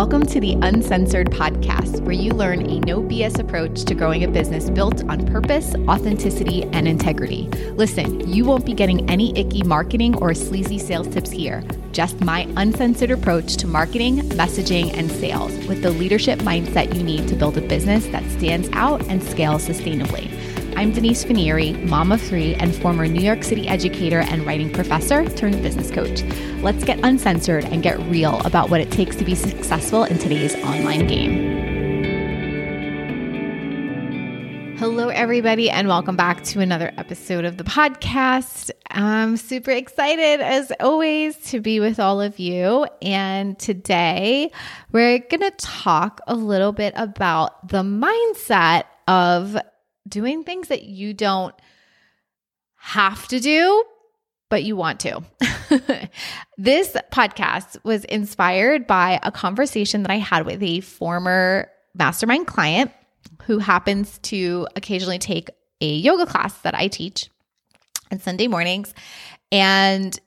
Welcome to the Uncensored Podcast, where you learn a no BS approach to growing a business built on purpose, authenticity, and integrity. Listen, you won't be getting any icky marketing or sleazy sales tips here, just my uncensored approach to marketing, messaging, and sales with the leadership mindset you need to build a business that stands out and scales sustainably. I'm Denise Finieri, mom of three and former New York City educator and writing professor turned business coach. Let's get uncensored and get real about what it takes to be successful in today's online game. Hello, everybody, and welcome back to another episode of the podcast. I'm super excited, as always, to be with all of you. And today we're going to talk a little bit about the mindset of doing things that you don't have to do, but you want to. this podcast was inspired by a conversation that I had with a former mastermind client who happens to occasionally take a yoga class that I teach on Sunday mornings. And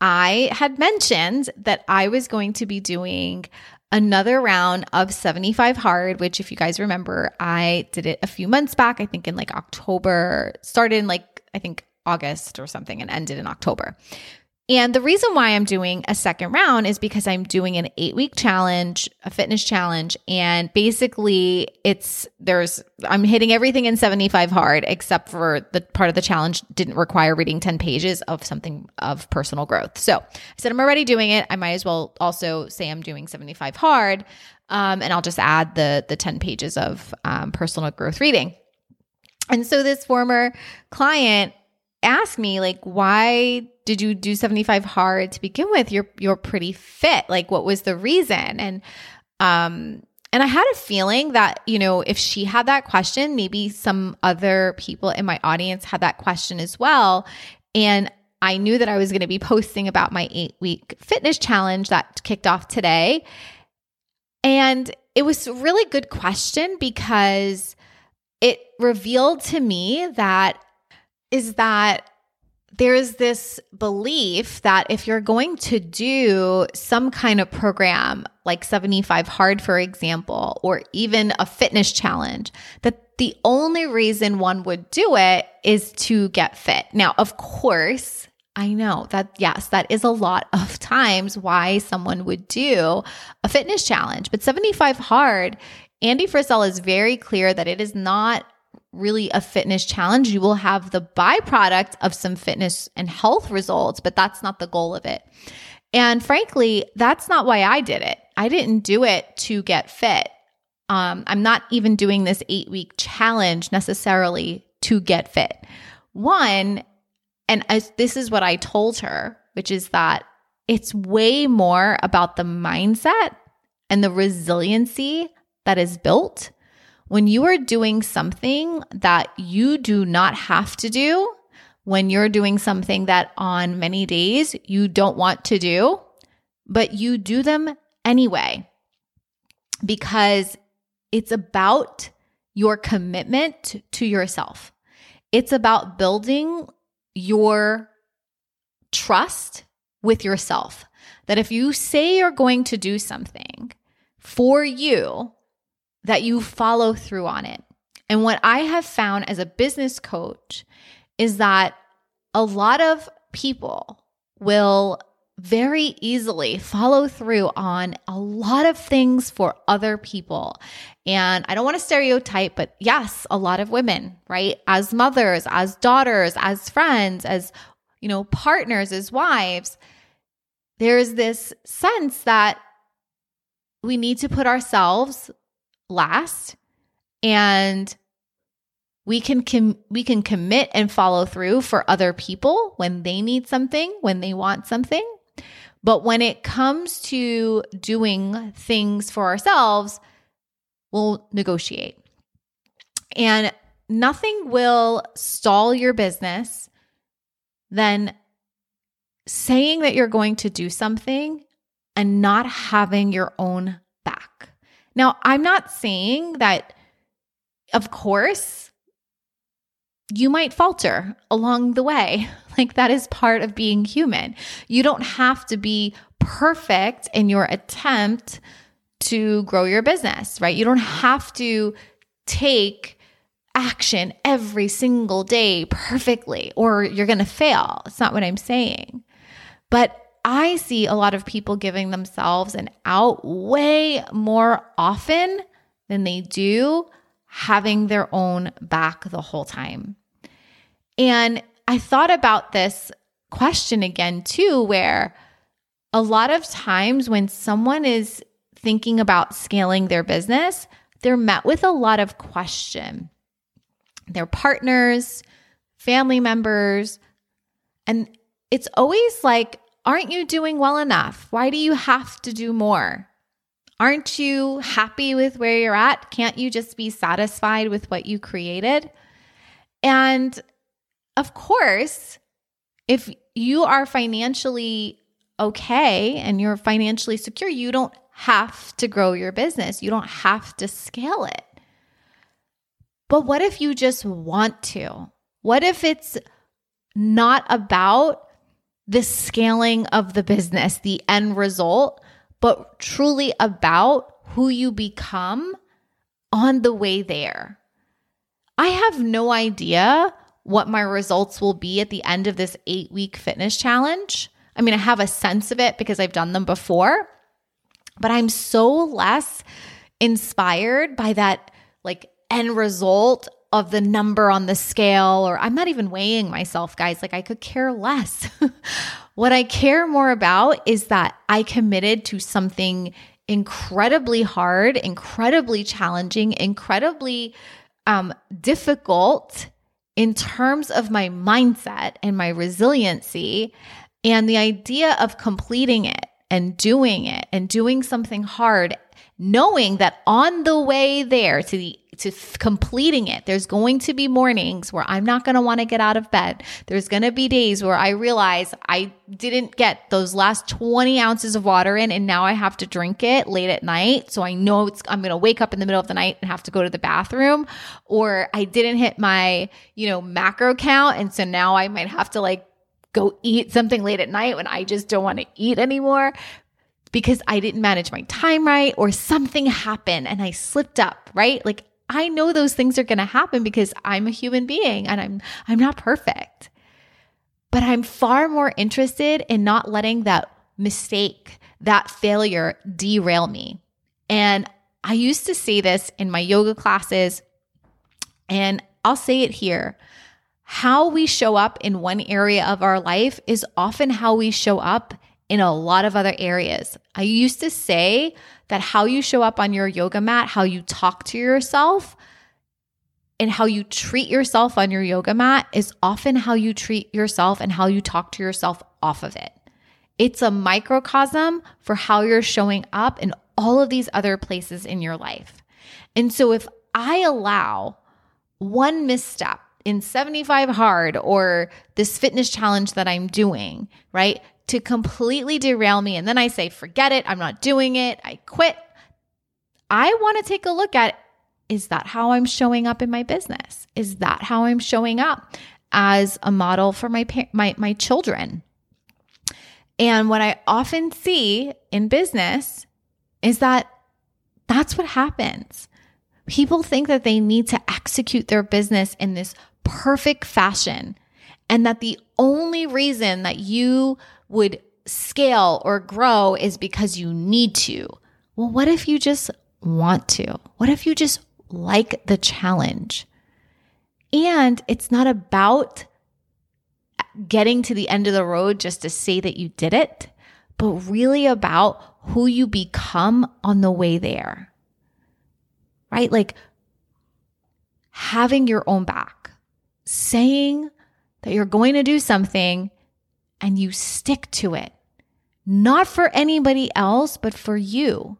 I had mentioned that I was going to be doing another round of 75 hard, which, if you guys remember, I did it a few months back, I think in like October, started in like, I think August or something and ended in October. And the reason why I'm doing a second round is because I'm doing an eight week challenge, a fitness challenge. And basically, it's there's, I'm hitting everything in 75 hard, except for the part of the challenge didn't require reading 10 pages of something of personal growth. So I said, I'm already doing it. I might as well also say I'm doing 75 hard. Um, and I'll just add the, the 10 pages of um, personal growth reading. And so this former client asked me, like, why did you do 75 hard to begin with? You're you're pretty fit. Like what was the reason? And um and I had a feeling that, you know, if she had that question, maybe some other people in my audience had that question as well. And I knew that I was going to be posting about my 8-week fitness challenge that kicked off today. And it was a really good question because it revealed to me that is that there's this belief that if you're going to do some kind of program like 75 hard for example or even a fitness challenge that the only reason one would do it is to get fit now of course I know that, yes, that is a lot of times why someone would do a fitness challenge. But 75 Hard, Andy Frisella is very clear that it is not really a fitness challenge. You will have the byproduct of some fitness and health results, but that's not the goal of it. And frankly, that's not why I did it. I didn't do it to get fit. Um, I'm not even doing this eight week challenge necessarily to get fit. One, and this is what I told her, which is that it's way more about the mindset and the resiliency that is built when you are doing something that you do not have to do, when you're doing something that on many days you don't want to do, but you do them anyway, because it's about your commitment to yourself. It's about building your trust with yourself. That if you say you're going to do something for you, that you follow through on it. And what I have found as a business coach is that a lot of people will very easily follow through on a lot of things for other people. And I don't want to stereotype, but yes, a lot of women, right? As mothers, as daughters, as friends, as, you know, partners, as wives, there's this sense that we need to put ourselves last and we can com- we can commit and follow through for other people when they need something, when they want something. But when it comes to doing things for ourselves, we'll negotiate. And nothing will stall your business than saying that you're going to do something and not having your own. Now, I'm not saying that, of course, you might falter along the way. Like that is part of being human. You don't have to be perfect in your attempt to grow your business, right? You don't have to take action every single day perfectly or you're going to fail. It's not what I'm saying. But I see a lot of people giving themselves an out way more often than they do having their own back the whole time. And I thought about this question again, too, where a lot of times when someone is thinking about scaling their business, they're met with a lot of question. Their partners, family members, and it's always like, aren't you doing well enough? Why do you have to do more? Aren't you happy with where you're at? Can't you just be satisfied with what you created? And of course, if you are financially okay and you're financially secure, you don't have to grow your business. You don't have to scale it. But what if you just want to? What if it's not about the scaling of the business, the end result, but truly about who you become on the way there? I have no idea what my results will be at the end of this eight week fitness challenge. I mean, I have a sense of it because I've done them before, but I'm so less inspired by that like end result of the number on the scale, or I'm not even weighing myself, guys. Like, I could care less. what I care more about is that I committed to something incredibly hard, incredibly challenging, incredibly um, difficult in terms of my mindset and my resiliency and the idea of completing it and doing it and doing something hard knowing that on the way there to the to completing it. There's going to be mornings where i'm not going to want to get out of bed. There's going to be days where i realize i didn't get those last 20 ounces of water in and now i have to drink it late at night. So i know it's i'm going to wake up in the middle of the night and have to go to the bathroom. Or i didn't hit my you know macro count and so now i might have to like go eat something late at night when I just don't want to eat anymore because I didn't manage my time right or something happened and I slipped up, right? Like I know those things are going to happen because I'm a human being and I'm I'm not perfect. But I'm far more interested in not letting that mistake, that failure derail me. And I used to say this in my yoga classes and I'll say it here how we show up in one area of our life is often how we show up in a lot of other areas. I used to say that how you show up on your yoga mat, how you talk to yourself, and how you treat yourself on your yoga mat is often how you treat yourself and how you talk to yourself off of it. It's a microcosm for how you're showing up in all of these other places in your life. And so if I allow one misstep in 75 hard or this fitness challenge that I'm doing, right? To completely derail me. And then I say, forget it. I'm not doing it. I quit. I want to take a look at is that how I'm showing up in my business? Is that how I'm showing up as a model for my my my children? And what I often see in business is that that's what happens. People think that they need to execute their business in this perfect fashion and that the only reason that you would scale or grow is because you need to. Well, what if you just want to? What if you just like the challenge? And it's not about getting to the end of the road just to say that you did it, but really about who you become on the way there. Right? Like having your own back saying that you're going to do something and you stick to it, not for anybody else, but for you.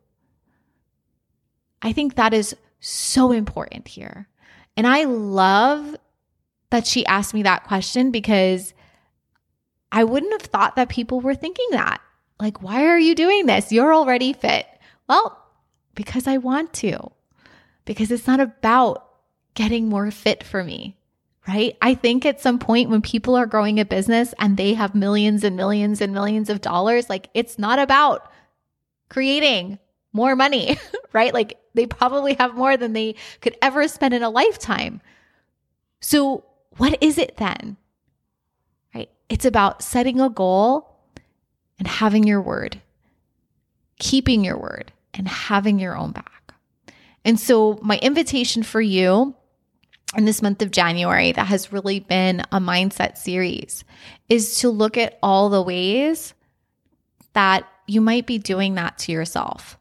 I think that is so important here. And I love that she asked me that question because I wouldn't have thought that people were thinking that. Like, why are you doing this? You're already fit. Well, because I want to, because it's not about getting more fit for me right? I think at some point when people are growing a business and they have millions and millions and millions of dollars, like it's not about creating more money, right? Like they probably have more than they could ever spend in a lifetime. So, what is it then? Right? It's about setting a goal and having your word, keeping your word, and having your own back. And so, my invitation for you in this month of January that has really been a mindset series is to look at all the ways that you might be doing that to yourself,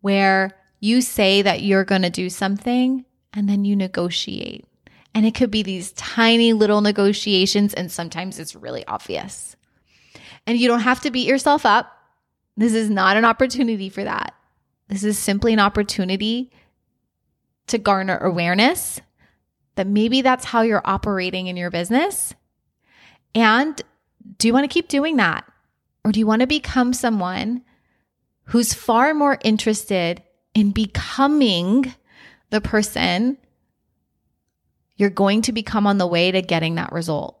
where you say that you're going to do something and then you negotiate. And it could be these tiny little negotiations, and sometimes it's really obvious. And you don't have to beat yourself up. This is not an opportunity for that. This is simply an opportunity to garner awareness that maybe that's how you're operating in your business. And do you want to keep doing that? Or do you want to become someone who's far more interested in becoming the person you're going to become on the way to getting that result?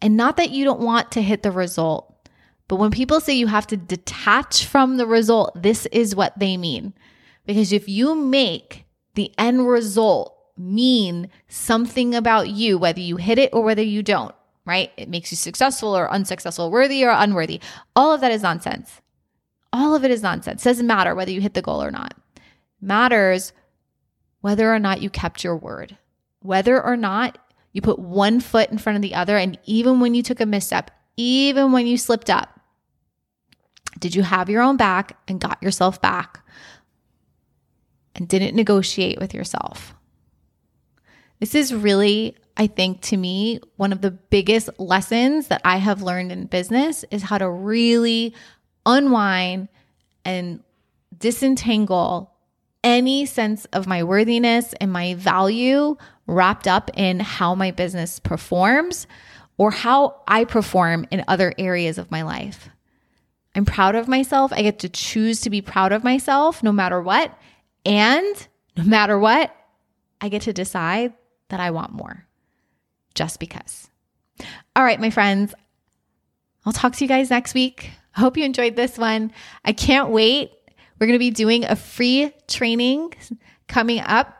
And not that you don't want to hit the result, but when people say you have to detach from the result, this is what they mean. Because if you make the end result mean something about you, whether you hit it or whether you don't, right? It makes you successful or unsuccessful, worthy or unworthy. All of that is nonsense. All of it is nonsense. It doesn't matter whether you hit the goal or not. It matters whether or not you kept your word, whether or not you put one foot in front of the other. And even when you took a misstep, even when you slipped up, did you have your own back and got yourself back and didn't negotiate with yourself? This is really, I think, to me, one of the biggest lessons that I have learned in business is how to really unwind and disentangle any sense of my worthiness and my value wrapped up in how my business performs or how I perform in other areas of my life. I'm proud of myself. I get to choose to be proud of myself no matter what. And no matter what, I get to decide that I want more just because. All right, my friends, I'll talk to you guys next week. I hope you enjoyed this one. I can't wait. We're going to be doing a free training coming up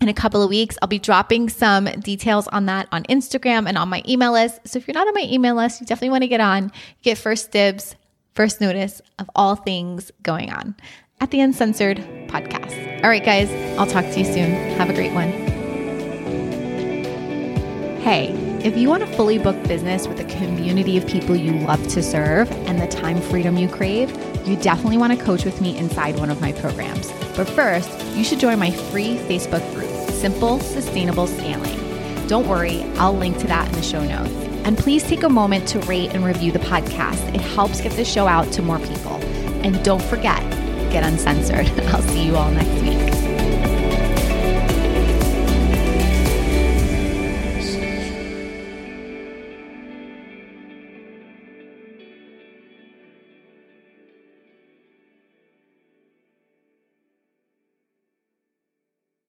in a couple of weeks. I'll be dropping some details on that on Instagram and on my email list. So if you're not on my email list, you definitely want to get on, get first dibs, first notice of all things going on at the Uncensored podcast. All right, guys, I'll talk to you soon. Have a great one. Hey, if you want a fully booked business with a community of people you love to serve and the time freedom you crave, you definitely want to coach with me inside one of my programs. But first, you should join my free Facebook group, Simple Sustainable Scaling. Don't worry, I'll link to that in the show notes. And please take a moment to rate and review the podcast. It helps get the show out to more people. And don't forget, get uncensored. I'll see you all next week.